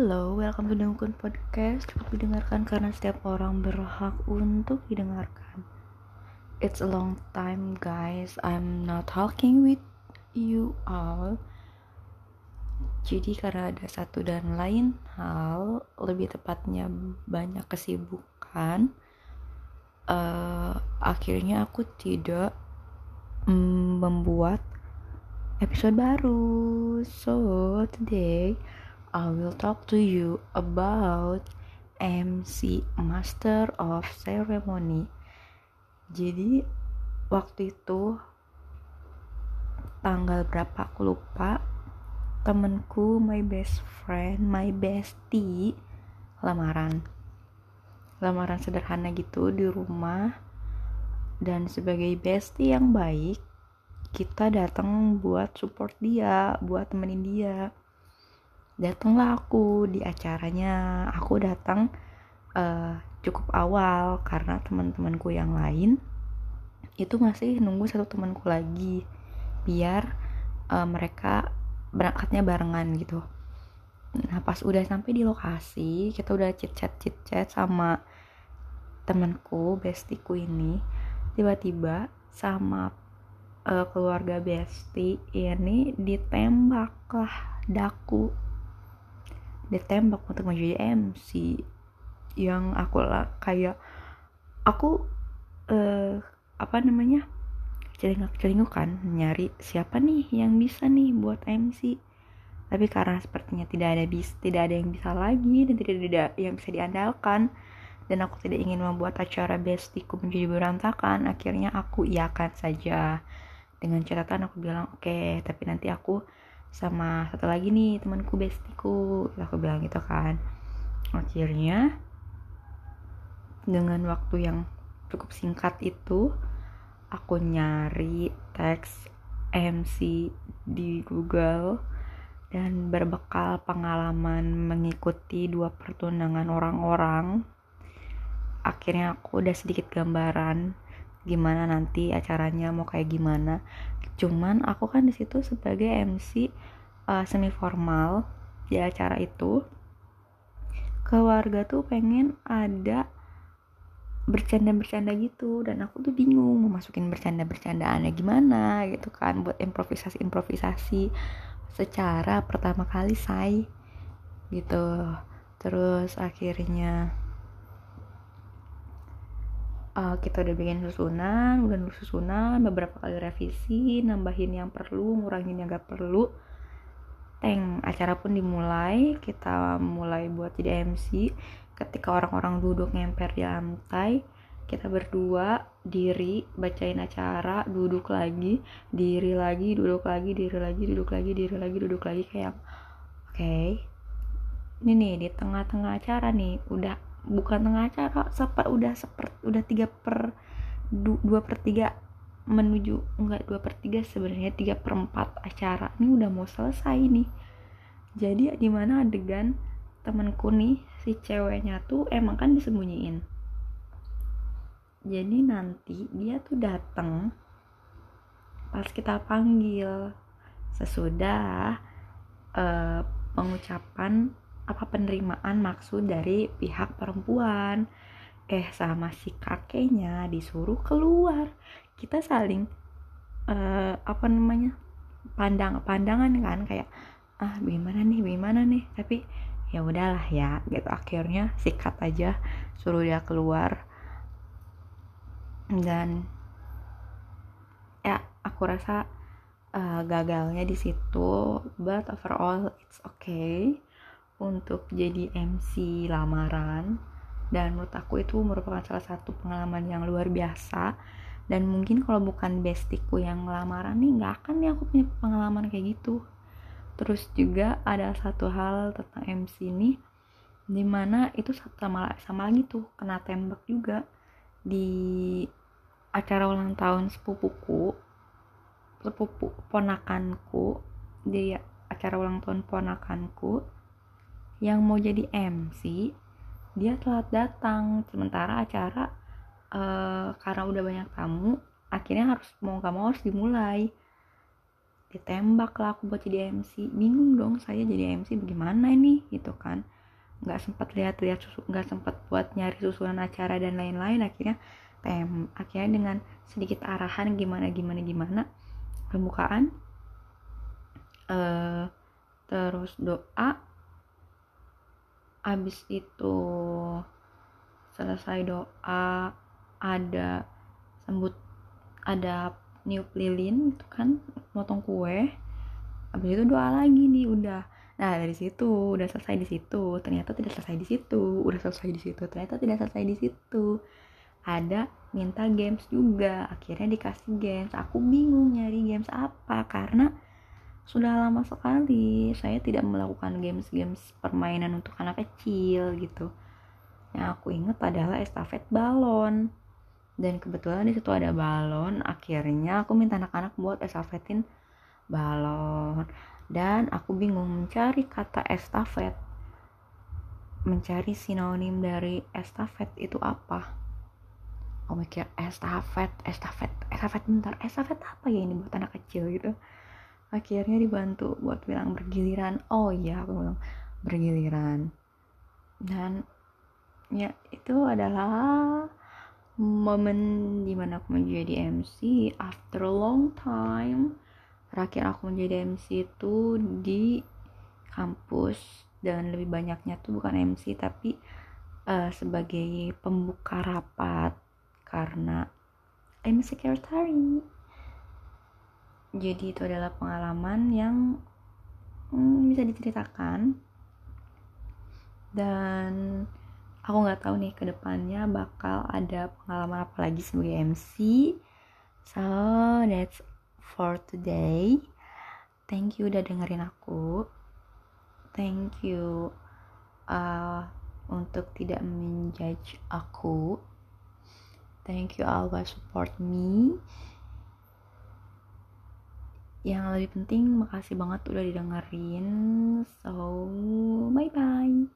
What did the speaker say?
Hello, welcome to Dengkun Podcast. Cukup didengarkan karena setiap orang berhak untuk didengarkan. It's a long time, guys. I'm not talking with you all. Jadi karena ada satu dan lain hal, lebih tepatnya banyak kesibukan, uh, akhirnya aku tidak mm, membuat episode baru. So today I will talk to you about MC Master of Ceremony. Jadi waktu itu tanggal berapa aku lupa temenku my best friend my bestie lamaran. Lamaran sederhana gitu di rumah. Dan sebagai bestie yang baik kita datang buat support dia buat temenin dia datanglah aku di acaranya. Aku datang uh, cukup awal karena teman-temanku yang lain itu masih nunggu satu temanku lagi biar uh, mereka berangkatnya barengan gitu. Nah pas udah sampai di lokasi kita udah chit chat chit chat sama temanku bestiku ini tiba-tiba sama uh, keluarga besti ini ditembak lah daku ditembak untuk menjadi MC yang aku lah kayak aku uh, apa namanya celingak celinguk kan nyari siapa nih yang bisa nih buat MC tapi karena sepertinya tidak ada bis tidak ada yang bisa lagi dan tidak ada yang bisa diandalkan dan aku tidak ingin membuat acara bestiku menjadi berantakan akhirnya aku iakan saja. Dengan catatan aku bilang oke okay, tapi nanti aku sama satu lagi nih temanku bestiku. Aku bilang gitu kan. Akhirnya dengan waktu yang cukup singkat itu aku nyari teks MC di Google dan berbekal pengalaman mengikuti dua pertundangan orang-orang. Akhirnya aku udah sedikit gambaran gimana nanti acaranya mau kayak gimana. Cuman aku kan di situ sebagai MC uh, semi formal di acara itu keluarga tuh pengen ada bercanda-bercanda gitu. Dan aku tuh bingung mau masukin bercanda-bercandaannya gimana gitu kan buat improvisasi-improvisasi secara pertama kali say gitu. Terus akhirnya uh, kita udah bikin susunan udah nulis susunan beberapa kali revisi nambahin yang perlu ngurangin yang gak perlu teng acara pun dimulai kita mulai buat jadi MC ketika orang-orang duduk ngemper di lantai kita berdua diri bacain acara duduk lagi diri lagi duduk lagi diri lagi duduk lagi diri lagi duduk lagi kayak oke okay. ini nih di tengah-tengah acara nih udah bukan tengah acara seper udah seper udah tiga per dua per tiga menuju enggak dua per tiga sebenarnya tiga per empat acara. Ini udah mau selesai nih. Jadi di mana adegan temenku nih si ceweknya tuh emang kan disembunyiin. Jadi nanti dia tuh datang pas kita panggil. Sesudah uh, pengucapan apa penerimaan maksud dari pihak perempuan? Eh sama si kakeknya disuruh keluar. Kita saling uh, apa namanya pandang pandangan kan kayak ah bagaimana nih bagaimana nih? Tapi ya udahlah ya gitu. Akhirnya sikat aja suruh dia keluar. Dan ya aku rasa uh, gagalnya di situ but overall it's okay untuk jadi MC lamaran. Dan menurut aku itu merupakan salah satu pengalaman yang luar biasa. Dan mungkin kalau bukan bestiku yang lamaran nih nggak akan nih aku punya pengalaman kayak gitu. Terus juga ada satu hal tentang MC ini di mana itu sama sama lagi tuh kena tembak juga di acara ulang tahun sepupuku sepupu ponakanku di acara ulang tahun ponakanku yang mau jadi MC dia telat datang. Sementara acara uh, karena udah banyak tamu akhirnya harus mau gak mau harus dimulai. Ditembak lah aku buat jadi MC bingung dong saya jadi MC bagaimana ini gitu kan. Nggak sempat lihat-lihat susu nggak sempat buat nyari susunan acara dan lain-lain. Akhirnya tem akhirnya dengan sedikit arahan gimana gimana gimana pembukaan uh, terus doa abis itu selesai doa ada sambut ada niup lilin itu kan motong kue. Habis itu doa lagi nih udah. Nah dari situ udah selesai di situ. Ternyata tidak selesai di situ. Udah selesai di situ ternyata tidak selesai di situ. Ada minta games juga. Akhirnya dikasih games. Aku bingung nyari games apa karena sudah lama sekali saya tidak melakukan games-games permainan untuk anak kecil gitu. Yang aku ingat adalah estafet balon. Dan kebetulan di situ ada balon akhirnya aku minta anak-anak buat estafetin balon. Dan aku bingung mencari kata estafet. Mencari sinonim dari estafet itu apa? Aku mikir estafet estafet estafet bentar estafet apa ya ini buat anak kecil gitu akhirnya dibantu buat bilang bergiliran. Oh iya aku bilang bergiliran. Dan ya itu adalah momen di mana aku menjadi MC after a long time. Terakhir aku menjadi MC itu di kampus. Dan lebih banyaknya tuh bukan MC tapi uh, sebagai pembuka rapat. Karena I'm secretary jadi itu adalah pengalaman yang hmm, bisa diceritakan. Dan aku nggak tahu nih ke depannya bakal ada pengalaman apa lagi sebagai MC so that's for today. Thank you udah dengerin aku. Thank you uh, untuk tidak menjudge aku. Thank you always support me yang lebih penting makasih banget udah didengerin. So bye bye